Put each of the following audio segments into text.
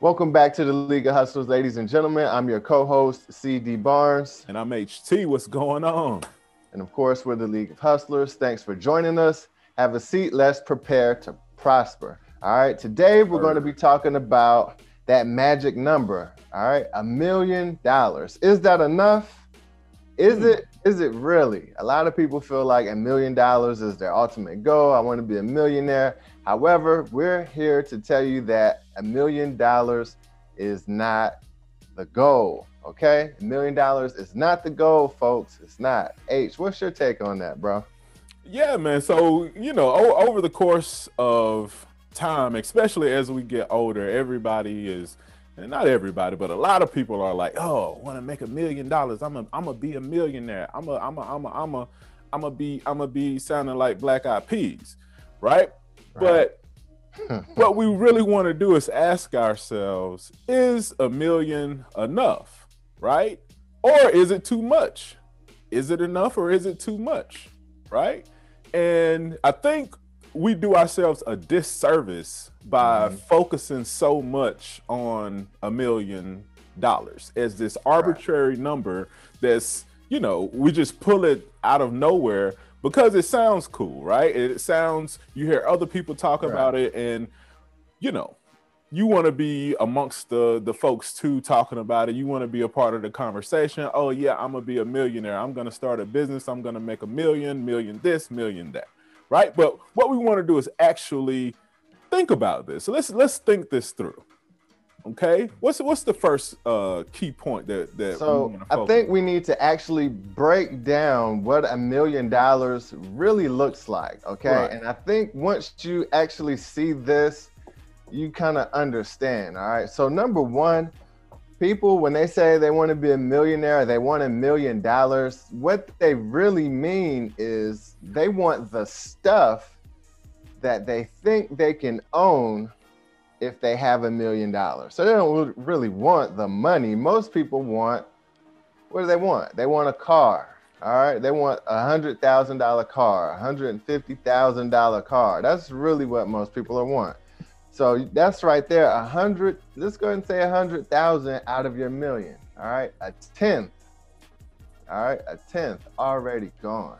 Welcome back to the League of Hustlers, ladies and gentlemen. I'm your co-host, CD Barnes. And I'm HT. What's going on? And of course, we're the League of Hustlers. Thanks for joining us. Have a seat. Let's prepare to prosper. All right. Today, we're going to be talking about that magic number. All right. A million dollars. Is that enough? Is hmm. it? Is it really? A lot of people feel like a million dollars is their ultimate goal. I want to be a millionaire. However, we're here to tell you that a million dollars is not the goal. Okay, a million dollars is not the goal, folks. It's not. H, what's your take on that, bro? Yeah, man. So you know, o- over the course of time, especially as we get older, everybody is, and not everybody, but a lot of people are like, "Oh, want to make a million dollars? I'm a, I'm gonna be a millionaire. I'm a, I'm a, I'm a, I'm a, I'm a be, I'm gonna be sounding like Black Eyed Peas, right?" But what we really want to do is ask ourselves is a million enough, right? Or is it too much? Is it enough or is it too much, right? And I think we do ourselves a disservice by mm-hmm. focusing so much on a million dollars as this arbitrary right. number that's, you know, we just pull it out of nowhere because it sounds cool, right? It sounds you hear other people talk right. about it, and you know, you want to be amongst the the folks too talking about it. You want to be a part of the conversation. Oh yeah, I'm gonna be a millionaire. I'm gonna start a business. I'm gonna make a million, million this, million that, right? But what we want to do is actually think about this. So let's let's think this through. Okay, what's what's the first uh, key point that that? So I think we need to actually break down what a million dollars really looks like. Okay, right. and I think once you actually see this, you kind of understand. All right. So number one, people when they say they want to be a millionaire, they want a million dollars. What they really mean is they want the stuff that they think they can own if they have a million dollars. So they don't really want the money. Most people want, what do they want? They want a car. All right. They want a hundred thousand dollar car, a hundred and fifty thousand dollar car. That's really what most people are want. So that's right there. A hundred, let's go ahead and say a hundred thousand out of your million. All right. A tenth. All right. A tenth already gone.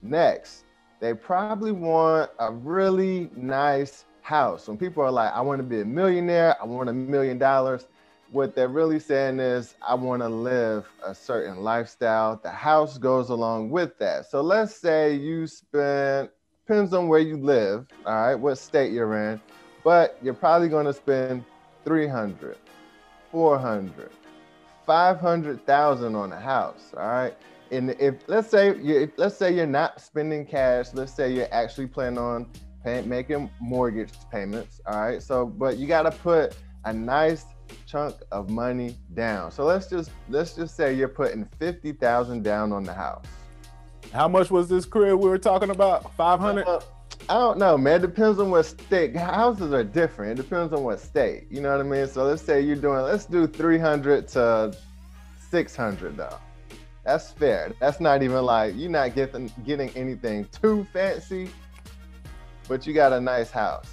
Next, they probably want a really nice house. When people are like, I want to be a millionaire, I want a million dollars, what they're really saying is, I want to live a certain lifestyle. The house goes along with that. So let's say you spend, depends on where you live, all right, what state you're in, but you're probably going to spend 300, 400, 500,000 on a house, all right? And if let's say you let's say you're not spending cash, let's say you're actually planning on pay, making mortgage payments. All right. So, but you got to put a nice chunk of money down. So let's just let's just say you're putting fifty thousand down on the house. How much was this crib we were talking about? Five hundred. Uh, I don't know, man. It depends on what state. Houses are different. It depends on what state. You know what I mean? So let's say you're doing. Let's do three hundred to six hundred though. That's fair. That's not even like you're not getting getting anything too fancy but you got a nice house.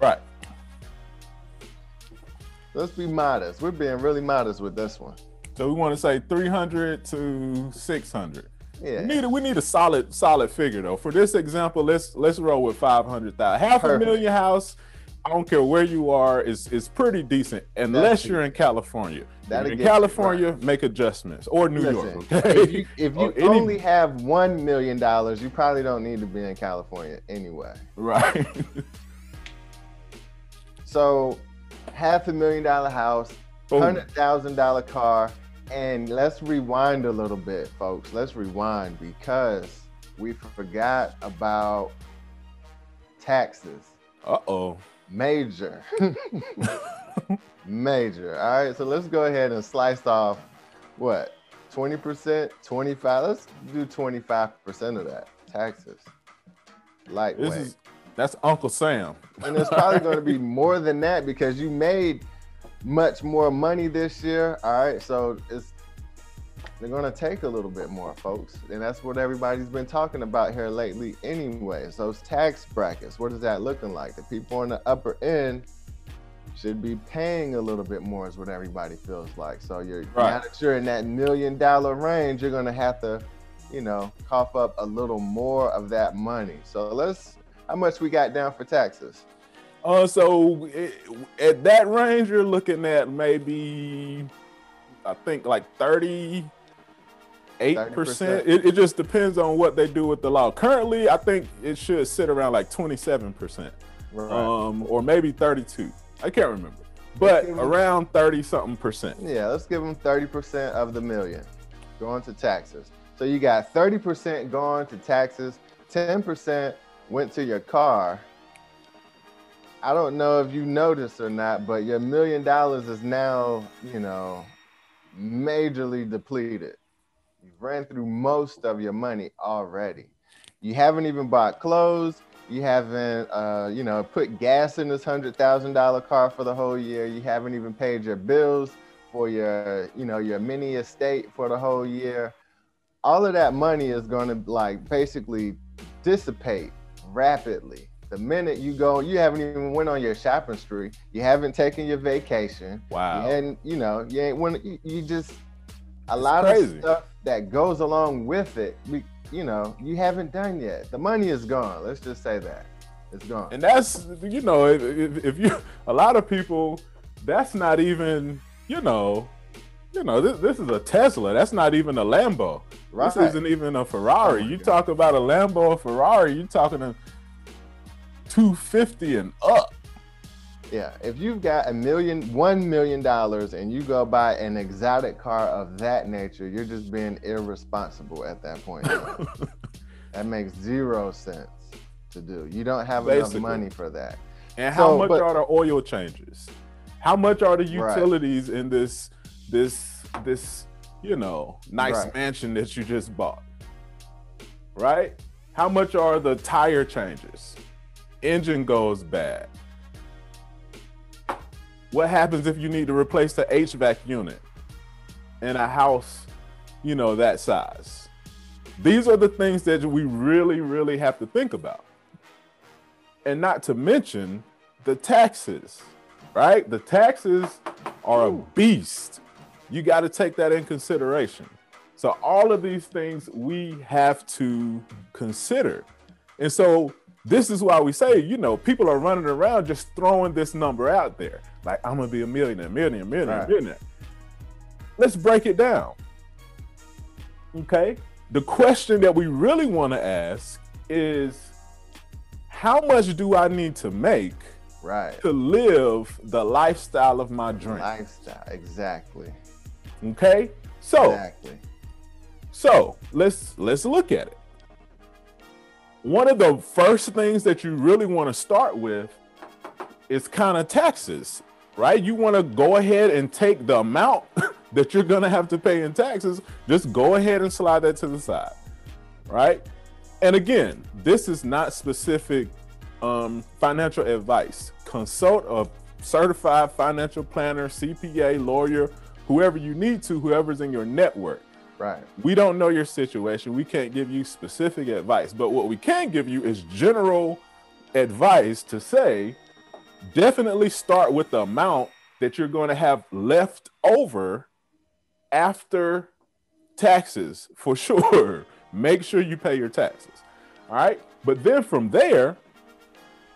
Right. Let's be modest. We're being really modest with this one. So we want to say 300 to 600. Yeah. We need a, we need a solid solid figure though. For this example, let's let's roll with 500,000. Half Perfect. a million house. I don't care where you are. Is is pretty decent unless you're in California. That in California, right. make adjustments or New Listen, York. Okay? If you, if you any... only have one million dollars, you probably don't need to be in California anyway. Right. so, half a million dollar house, hundred thousand dollar car, and let's rewind a little bit, folks. Let's rewind because we forgot about taxes. Uh oh. Major. Major. All right, so let's go ahead and slice off what 20%, 25. Let's do 25% of that taxes. Lightweight. This is that's Uncle Sam. and it's probably going to be more than that because you made much more money this year. All right, so it's they're going to take a little bit more, folks, and that's what everybody's been talking about here lately, anyway. So those tax brackets. What is that looking like? The people on the upper end should be paying a little bit more is what everybody feels like. So you're Right. now that you're in that million dollar range, you're gonna have to, you know, cough up a little more of that money. So let's how much we got down for taxes? Uh, so it, at that range, you're looking at maybe, I think like thirty-eight percent. 30%. It, it just depends on what they do with the law. Currently, I think it should sit around like twenty-seven percent, Right. um, or maybe thirty-two. I can't remember, but around thirty something percent. Yeah, let's give them 30% of the million going to taxes. So you got 30% going to taxes, 10% went to your car. I don't know if you noticed or not, but your million dollars is now, you know, majorly depleted. You've ran through most of your money already. You haven't even bought clothes. You haven't, uh, you know, put gas in this hundred thousand dollar car for the whole year. You haven't even paid your bills for your, you know, your mini estate for the whole year. All of that money is going to like basically dissipate rapidly. The minute you go, you haven't even went on your shopping spree. You haven't taken your vacation. Wow. And you know, you ain't when you, you just a It's lot crazy. of stuff that goes along with it. We, you know, you haven't done yet. The money is gone. Let's just say that it's gone. And that's you know, if, if, if you a lot of people, that's not even you know, you know, this, this is a Tesla. That's not even a Lambo. right. This isn't even a oh Ferrari. Oh you God. talk about a Lambo or Ferrari, you talking a 250 and up. Yeah, if you've got a million, one million dollars, and you go buy an exotic car of that nature, you're just being irresponsible at that point. that makes zero sense to do. You don't have Basically. enough money for that. And how So, much but- are the oil changes? How much are the Right. utilities in this this this you know nice Right. mansion that you just bought? Right? How much are the tire changes? Engine goes bad. What happens if you need to replace the HVAC unit in a house, you know, that size? These are the things that we really, really have to think about. And not to mention the taxes, right? The taxes are a beast. You got to take that in consideration. So, all of these things we have to consider. And so, this is why we say, you know, people are running around just throwing this number out there. Like, I'm going to be a millionaire, millionaire, millionaire, Right. millionaire. Let's break it down. Okay. The question that we really want to ask is how much do I need to make Right. to live the lifestyle of my dream? Lifestyle. Exactly. Okay. So, Exactly. so let's let's look at it. One of the first things that you really want to start with is kind of taxes, right? You want to go ahead and take the amount that you're going to have to pay in taxes, just go ahead and slide that to the side, right? And again, this is not specific um, financial advice. Consult a certified financial planner, CPA, lawyer, whoever you need to, whoever's in your network. Right. We don't know your situation. We can't give you specific advice, but what we can give you is general advice to say definitely start with the amount that you're going to have left over after taxes for sure. Make sure you pay your taxes. All right. But then from there,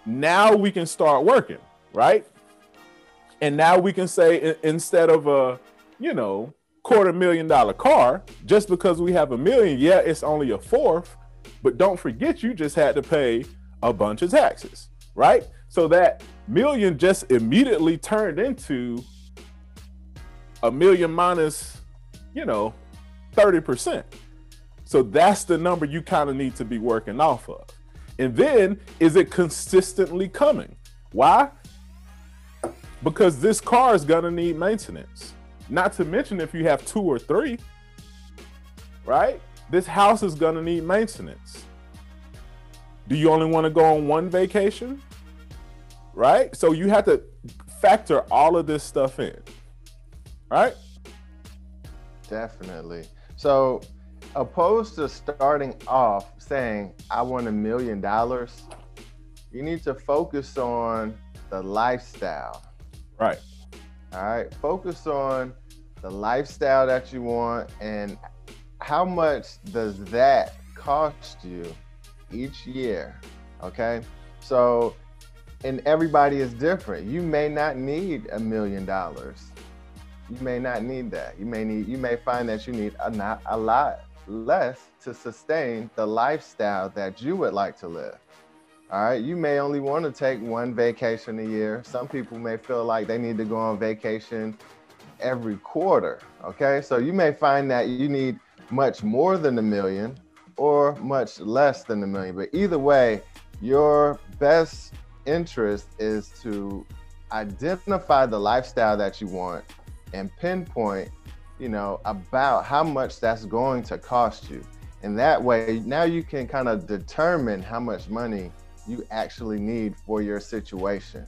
now we can start working, right? And now we can say instead of a, you know, quarter million dollar car, just because we have a million, yeah, it's only a fourth, but don't forget you just had to pay a bunch of taxes, right? So that million just immediately turned into a million minus, you know, 30%. So that's the number you kind of need to be working off of. And then is it consistently coming? Why? Because this car is going to need maintenance. Not to mention if you have two or three, right? This house is going to need maintenance. Do you only want to go on one vacation? Right? So you have to factor all of this stuff in. Right? Definitely. So, opposed to starting off saying, I want a million dollars, you need to focus on the lifestyle, Right. All right. Focus on the lifestyle that you want and how much does that cost you each year? Okay. So, and everybody is different. You may not need a million dollars. You may not need that. You may need, you may find that you need a, not, a lot less to sustain the lifestyle that you would like to live. All right, you may only want to take one vacation a year. Some people may feel like they need to go on vacation every quarter. Okay, so you may find that you need much more than a million or much less than a million. But either way, your best interest is to identify the lifestyle that you want and pinpoint, you know, about how much that's going to cost you. And that way, now you can kind of determine how much money you actually need for your situation.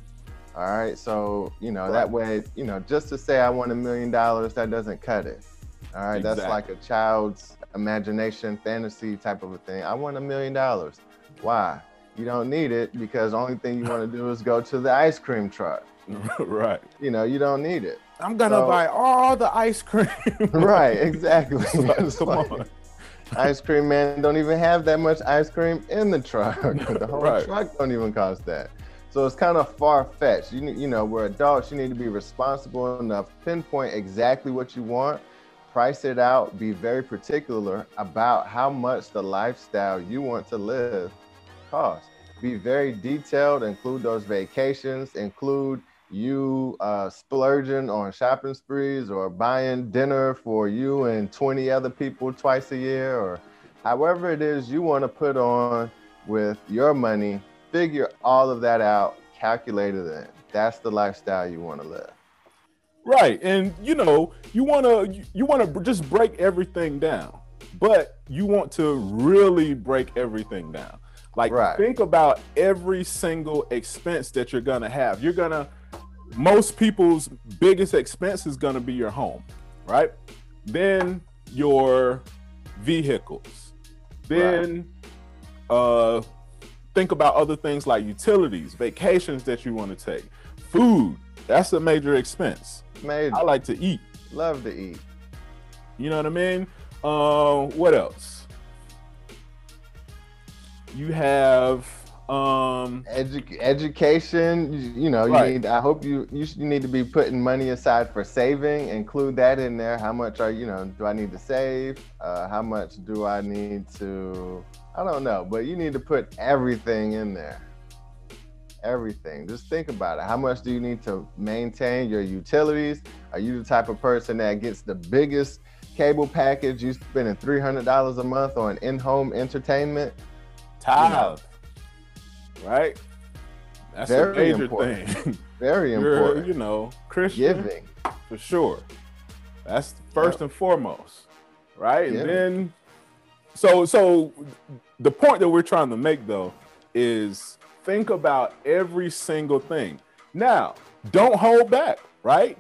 All right. So, you know, right. that way, you know, just to say I want a million dollars, that doesn't cut it. All right. Exactly. That's like a child's imagination, fantasy type of a thing. I want a million dollars. Why? You don't need it because the only thing you want to do is go to the ice cream truck. right. You know, you don't need it. I'm gonna so, buy all the ice cream. right, exactly. Come like, on. Ice cream man don't even have that much ice cream in the truck. the whole right. truck don't even cost that. So it's kind of far fetched. You you know, we're adults. You need to be responsible enough, pinpoint exactly what you want, price it out, be very particular about how much the lifestyle you want to live costs. Be very detailed. Include those vacations. Include you uh, splurging on shopping sprees or buying dinner for you and 20 other people twice a year or however it is you want to put on with your money, figure all of that out, calculate it in. That's the lifestyle you want to live. Right. And you know, you want to you want to just break everything down. But you want to really break everything down. Like right. think about every single expense that you're going to have. You're going to most people's biggest expense is going to be your home, right? Then your vehicles. Then right. uh think about other things like utilities, vacations that you want to take, food. That's a major expense. Major. I like to eat. Love to eat. You know what I mean? Uh, what else? You have um Edu- education you, you know you right. need i hope you, you you need to be putting money aside for saving. Include that in there. How much are you know do i need to save? Uh, how much do i need to i don't know but you need to put everything in there. Everything. Just think about it. How much do you need to maintain your utilities? Are you the type of person that gets the biggest cable package? You spending $300 a month on in-home entertainment. You know, right? That's Very a major important. thing. Very important. You know, Christian giving for sure. That's first yep. and foremost, right? And then, so so the point that we're trying to make though is think about every single thing. Now, don't hold back, right?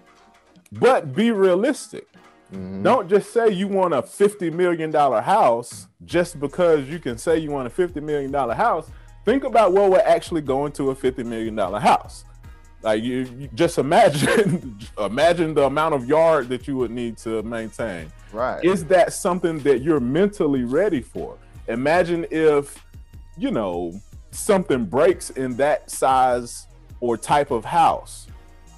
But be realistic. Mm-hmm. Don't just say you want a $50 million house just because you can say you want a $50 million house think about what would actually go into a $50 million house. Like you, you, just imagine imagine the amount of yard that you would need to maintain. Right. Is that something that you're mentally ready for? Imagine if, you know, something breaks in that size or type of house.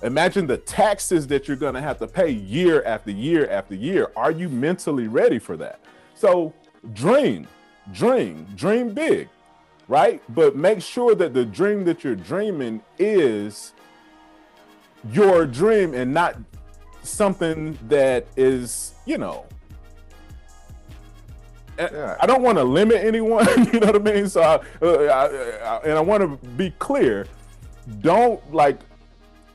Imagine the taxes that you're going to have to pay year after year after year. Are you mentally ready for that? So, dream, dream, dream big right? But make sure that the dream that you're dreaming is your dream and not something that is, you know, yeah. I don't want to limit anyone, you know what I mean? So, I, uh, I, I, and I want to be clear don't like,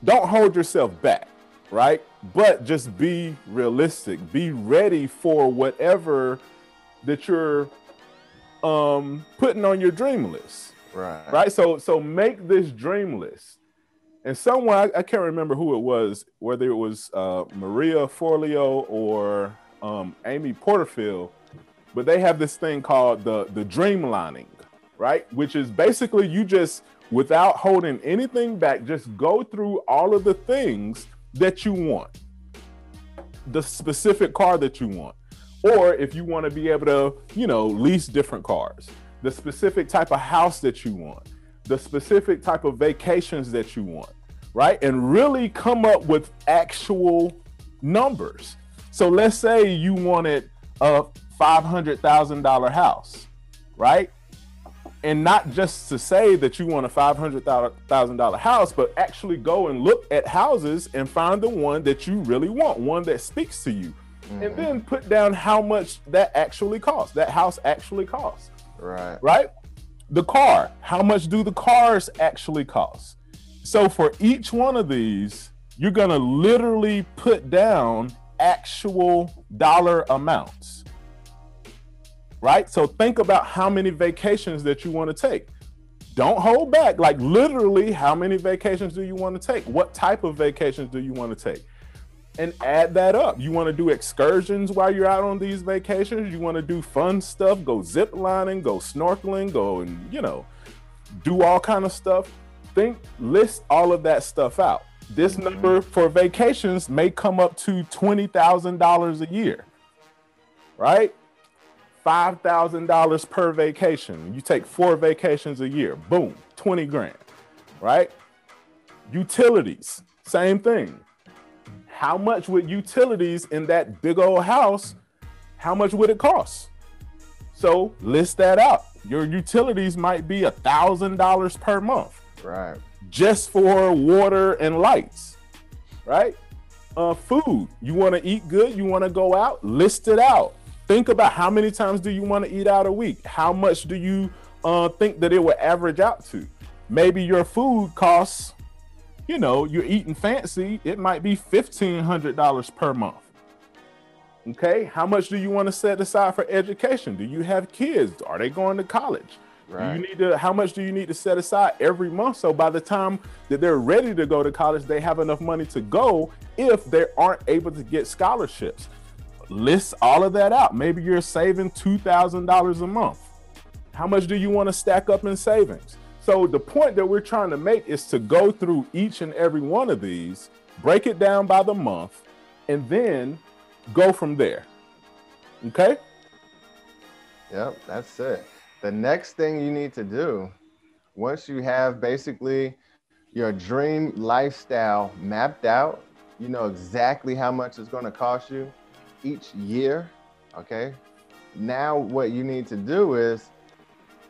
don't hold yourself back, right? But just be realistic, be ready for whatever that you're um putting on your dream list. Right. Right. So so make this dream list. And someone I, I can't remember who it was, whether it was uh, Maria Forleo or um, Amy Porterfield, but they have this thing called the the dream lining, right? Which is basically you just without holding anything back, just go through all of the things that you want, the specific car that you want, or if you want to be able to, you know, lease different cars, the specific type of house that you want, the specific type of vacations that you want, right? And really come up with actual numbers. So let's say you wanted a $500,000 house, right? And not just to say that you want a $500,000 house, but actually go and look at houses and find the one that you really want, one that speaks to you. Mm-hmm. And then put down how much that actually costs, that house actually costs. Right. Right? The car, how much do the cars actually cost? So for each one of these, you're going to literally put down actual dollar amounts. Right? So think about how many vacations that you want to take. Don't hold back. Like literally, how many vacations do you want to take? What type of vacations do you want to take? And add that up. You want to do excursions while you're out on these vacations? You want to do fun stuff, go zip lining, go snorkeling, go and, you know, do all kind of stuff. Think list all of that stuff out this mm-hmm. number for vacations may come up to $20,000 a year, right? $5,000 per vacation. You take four vacations a year, boom, 20 grand, right? Utilities, same thing. How much would utilities in that big old house, how much would it cost? So list that out. Your utilities might be a thousand dollars per month. Right just for water and lights, right? Uh, food. You want to eat good? You want to go out? List it out. Think about how many times do you want to eat out a week? How much do you uh, think that it will average out to? Maybe your food costs, you know, you're eating fancy. It might be $1,500 per month. Okay. How much do you want to set aside for education? Do you have kids? Are they going to college? Right. You need to how much do you need to set aside every month so by the time that they're ready to go to college, they have enough money to go if they aren't able to get scholarships. List all of that out. Maybe you're saving $2,000 a month. How much do you want to stack up in savings? So the point that we're trying to make is to go through each and every one of these, break it down by the month, and then go from there. Okay? Yep, that's it the next thing you need to do once you have basically your dream lifestyle mapped out you know exactly how much it's going to cost you each year okay now what you need to do is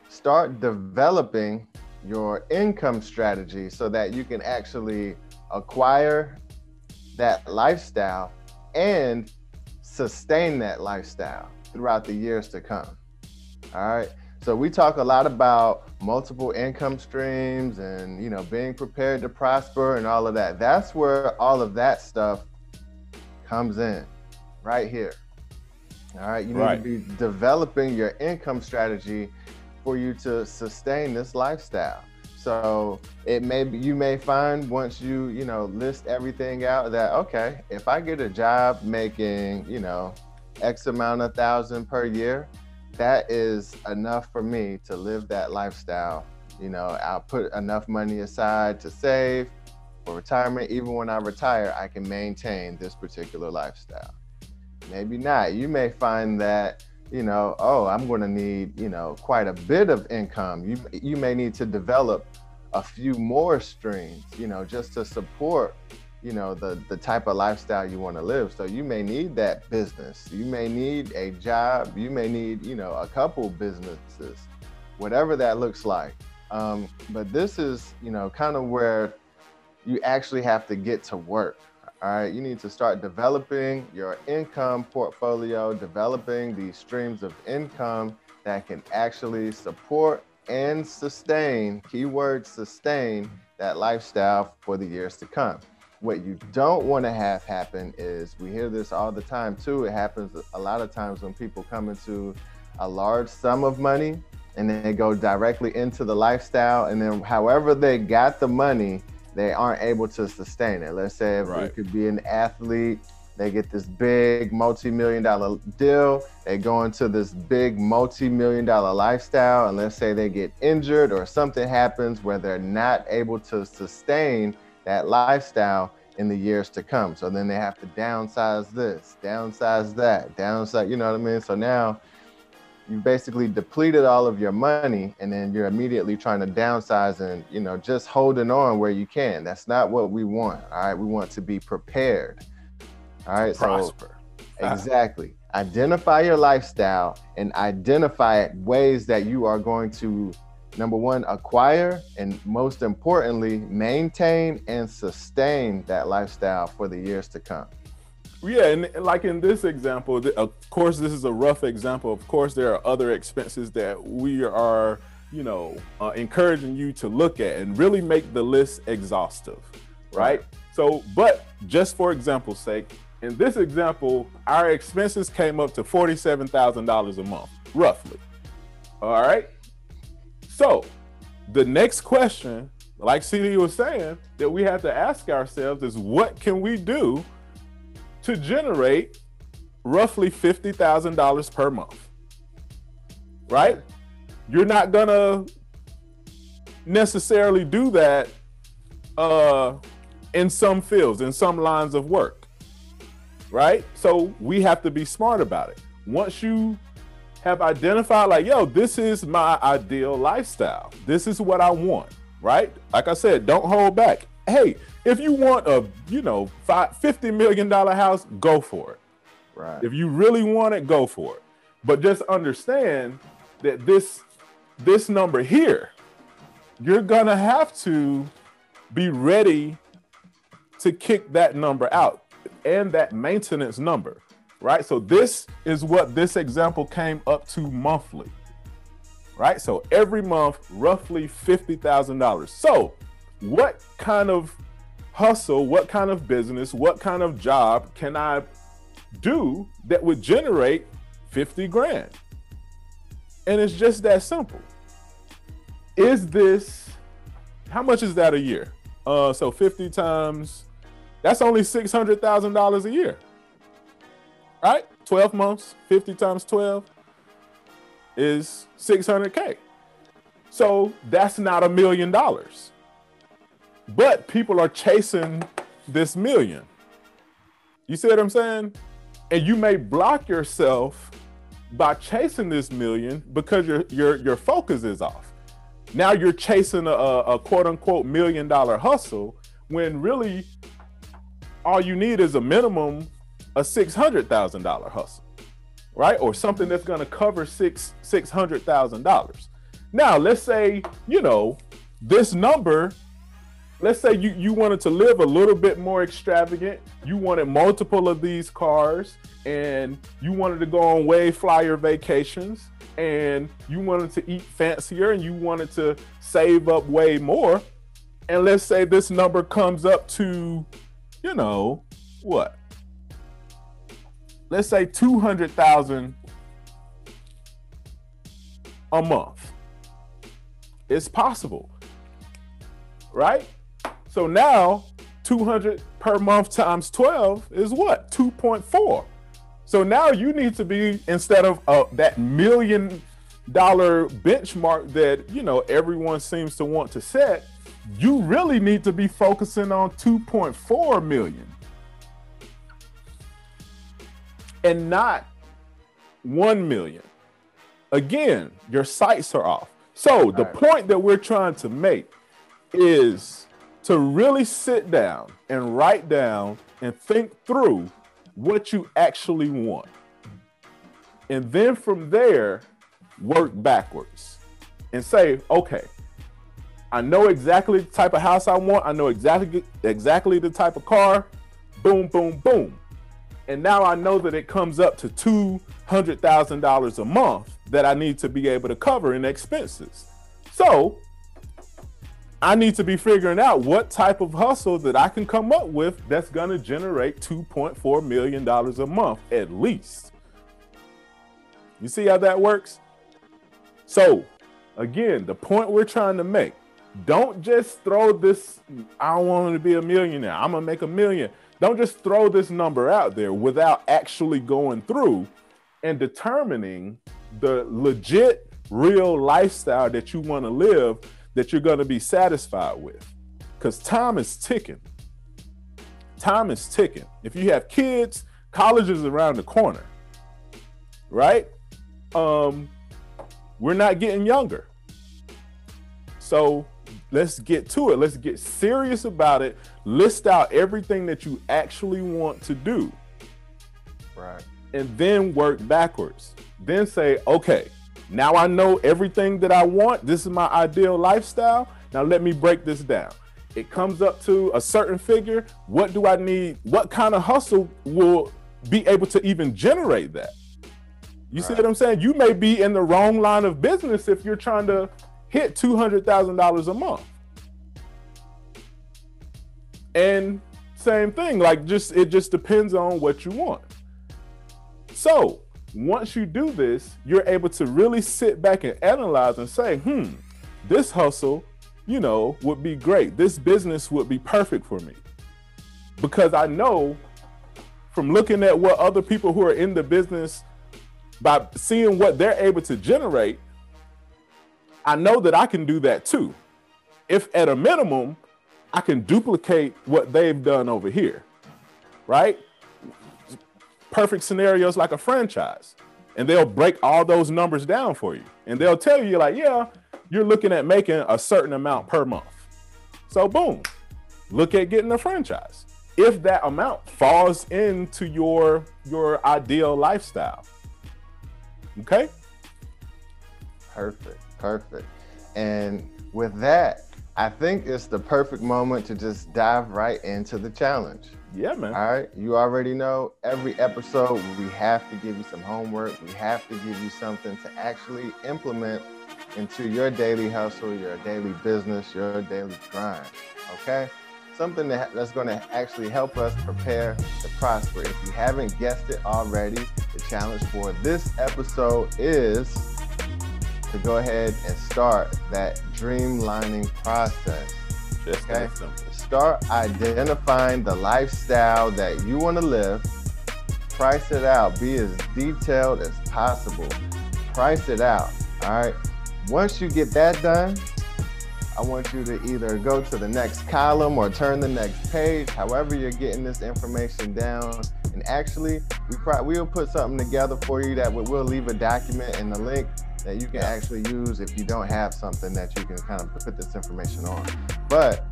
start developing your income strategy so that you can actually acquire that lifestyle and sustain that lifestyle throughout the years to come all right so we talk a lot about multiple income streams and you know being prepared to prosper and all of that. That's where all of that stuff comes in, right here. All right, you need right. to be developing your income strategy for you to sustain this lifestyle. So it may be, you may find once you you know list everything out that okay, if I get a job making you know X amount of thousand per year, that is enough for me to live that lifestyle. You know, I'll put enough money aside to save for retirement. Even when I retire, I can maintain this particular lifestyle. Maybe not. You may find that, you know, oh, I'm going to need, you know, quite a bit of income. You you may need to develop a few more streams, you know, just to support you know the the type of lifestyle you want to live. So you may need that business. You may need a job. You may need you know a couple businesses whatever that looks like. Um, but this is you know kind of where you actually have to get to work all right you need to start developing your income portfolio developing these streams of income that can actually support and sustain keyword sustain that lifestyle for the years to come what you don't want to have happen is we hear this all the time too. It happens a lot of times when people come into a large sum of money and then they go directly into the lifestyle and then however they got the money, they aren't able to sustain it. Let's say if right. it could be an athlete they get this big multi-million dollar deal. They go into this big multi-million dollar lifestyle, and let's say they get injured or something happens where they're not able to sustain that lifestyle in the years to come. So then they have to downsize this, downsize that, downsize, you know what I mean? So now you basically depleted all of your money and then you're immediately trying to downsize and you know just holding on where you can. That's not what we want all right? We want to be prepared all right? Prosper. So, exactly. Identify your lifestyle and identify ways that you are going to number one acquire and most importantly maintain and sustain that lifestyle for the years to come yeah, and like in this example, of course, this is a rough example. Of course, there are other expenses that we are, you know, uh, encouraging you to look at and really make the list exhaustive, right? So, but just for example's sake, in this example, our expenses came up to forty-seven thousand dollars a month, roughly. All right. So, the next question, like CD was saying, that we have to ask ourselves is, what can we do? To generate roughly $50,000 per month. Right? You're not going to necessarily do that uh, in some fields, in some lines of work. Right? So we have to be smart about it. Once you have identified, like, yo, this is my ideal lifestyle, this is what I want. Right? Like I said, don't hold back. Hey, if you want a, you know, five, $50 million house, go for it. Right. If you really want it, go for it. But just understand that this this number here, you're gonna have to be ready to kick that number out and that maintenance number, right? So this is what this example came up to monthly, right? So every month, roughly $50,000. So what kind of hustle, what kind of business, what kind of job can I do that would generate 50 grand? And it's just that simple. Is this, how much is that a year? Uh, so 50 times, that's only $600,000 a year. Right? 12 months, 50 times 12 is 600K. So that's not a million dollars. But people are chasing this million. You see what I'm saying? And you may block yourself by chasing this million because your your your focus is off. Now you're chasing a, a quote unquote million dollar hustle when really all you need is a minimum a six hundred thousand dollar hustle, right? Or something that's going to cover six six hundred thousand dollars. Now let's say you know this number let's say you, you wanted to live a little bit more extravagant. You wanted multiple of these cars and you wanted to go on way flyer vacations and you wanted to eat fancier and you wanted to save up way more. And let's say this number comes up to you know what? Let's say 200,000 a month. It's possible right so now 200 per month times 12 is what? 2.4. So now you need to be instead of uh, that million dollar benchmark that you know everyone seems to want to set, you really need to be focusing on 2.4 million. And not 1 million. Again, your sights are off. So the right. point that we're trying to make is to really sit down and write down and think through what you actually want. And then from there, work backwards and say, okay, I know exactly the type of house I want. I know exactly exactly the type of car. Boom, boom, boom. And now I know that it comes up to two hundred thousand dollars a month that I need to be able to cover in expenses. So I need to be figuring out what type of hustle that I can come up with that's going to generate $2.4 million a month at least. You see how that works? So, again, the point we're trying to make Don't just throw this, I want to be a millionaire. I'm going to make a million. Don't just throw this number out there without actually going through and determining the legit, real lifestyle that you want to live that you're going to be satisfied with. Because time is ticking. Time is ticking. If you have kids, college is around the corner, right? Um, we're not getting younger. So let's get to it. Let's get serious about it. List out everything that you actually want to do. Right. And then work backwards. Then say, okay, now I know everything that I want. This is my ideal lifestyle. Now let me break this down. It comes up to a certain figure. What do I need? What kind of hustle will be able to even generate that? You right. see what I'm saying? You may be in the wrong line of business if you're trying to hit $200,000 a month. And same thing, like just it just depends on what you want. So, once you do this, you're able to really sit back and analyze and say, "Hmm, this hustle, you know, would be great. This business would be perfect for me." Because I know from looking at what other people who are in the business by seeing what they're able to generate, I know that I can do that too. If at a minimum, I can duplicate what they've done over here, right? Perfect scenarios like a franchise. And they'll break all those numbers down for you. And they'll tell you, like, yeah, you're looking at making a certain amount per month. So, boom, look at getting a franchise. If that amount falls into your your ideal lifestyle. Okay? Perfect. Perfect. And with that, I think it's the perfect moment to just dive right into the challenge. Yeah, man. All right. You already know every episode, we have to give you some homework. We have to give you something to actually implement into your daily hustle, your daily business, your daily grind. Okay. Something that, that's going to actually help us prepare to prosper. If you haven't guessed it already, the challenge for this episode is to go ahead and start that dreamlining process. Just okay? Start identifying the lifestyle that you want to live. Price it out. Be as detailed as possible. Price it out. All right. Once you get that done, I want you to either go to the next column or turn the next page, however you're getting this information down. And actually, we probably we'll put something together for you that we'll leave a document in the link that you can actually use if you don't have something that you can kind of put this information on. But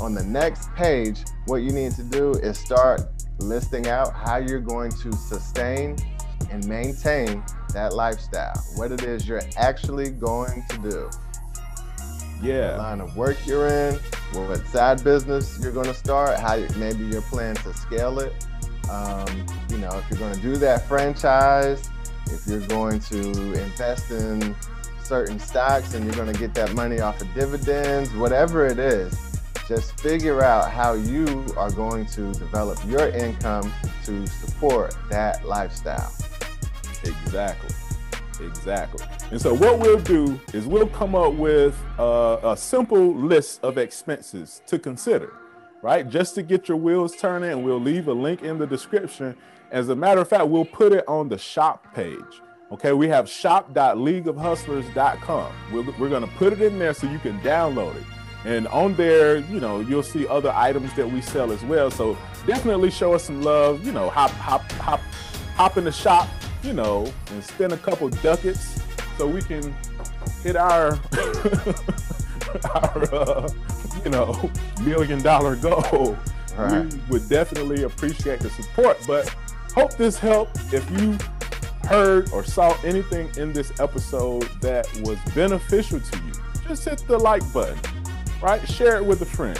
on the next page, what you need to do is start listing out how you're going to sustain and maintain that lifestyle, what it is you're actually going to do. Yeah. What line of work you're in, what side business you're going to start, how you, maybe your plan to scale it. Um, you know, if you're going to do that franchise, if you're going to invest in certain stocks and you're going to get that money off of dividends, whatever it is, just figure out how you are going to develop your income to support that lifestyle. Exactly. Exactly. And so, what we'll do is we'll come up with a, a simple list of expenses to consider, right? Just to get your wheels turning, and we'll leave a link in the description as a matter of fact, we'll put it on the shop page. Okay, we have shop.leagueofhustlers.com. We're, we're going to put it in there so you can download it. And on there, you know, you'll see other items that we sell as well. So definitely show us some love. You know, hop, hop, hop, hop in the shop, you know, and spend a couple ducats so we can hit our, our, uh, you know, million dollar goal. Right. We would definitely appreciate the support, but Hope this helped. If you heard or saw anything in this episode that was beneficial to you, just hit the like button, right? Share it with a friend.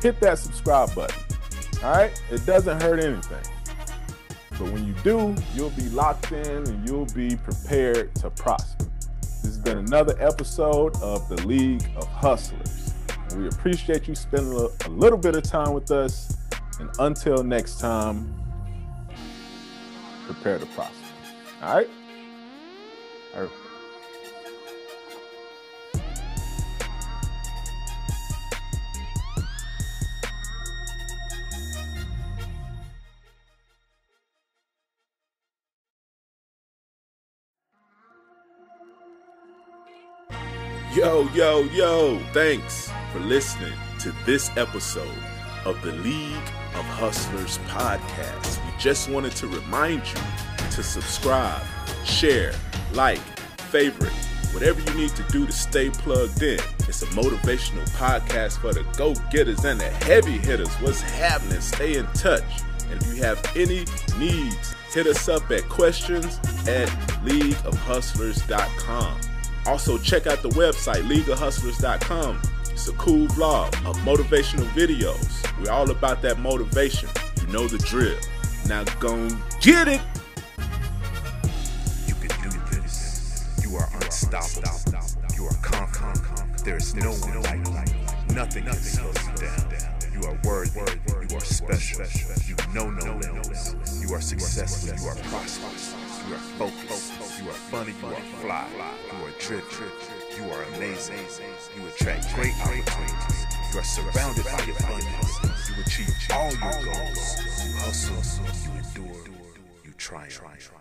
Hit that subscribe button, all right? It doesn't hurt anything. But when you do, you'll be locked in and you'll be prepared to prosper. This has been another episode of the League of Hustlers. we appreciate you spending a little bit of time with us. And until next time, prepare to prosper. All right? All right. Yo, yo, yo, thanks for listening to this episode of the League of Hustlers podcast just wanted to remind you to subscribe, share, like, favorite, whatever you need to do to stay plugged in. It's a motivational podcast for the go getters and the heavy hitters. What's happening? Stay in touch. And if you have any needs, hit us up at questions at leagueofhustlers.com. Also, check out the website, leagueofhustlers.com. It's a cool vlog of motivational videos. We're all about that motivation. You know the drill. Now go and get it! You can do this. You are unstoppable. You are confident. There is no one. Nothing can slow you down. You are worthy. You are special. You know no limits. You are successful. You are prosperous. You are focused. You are funny. You are fly. You are driven. You are amazing. You attract great opportunities. You are surrounded by abundance. Achieve all your goals. Hustle. You endure. You triumph.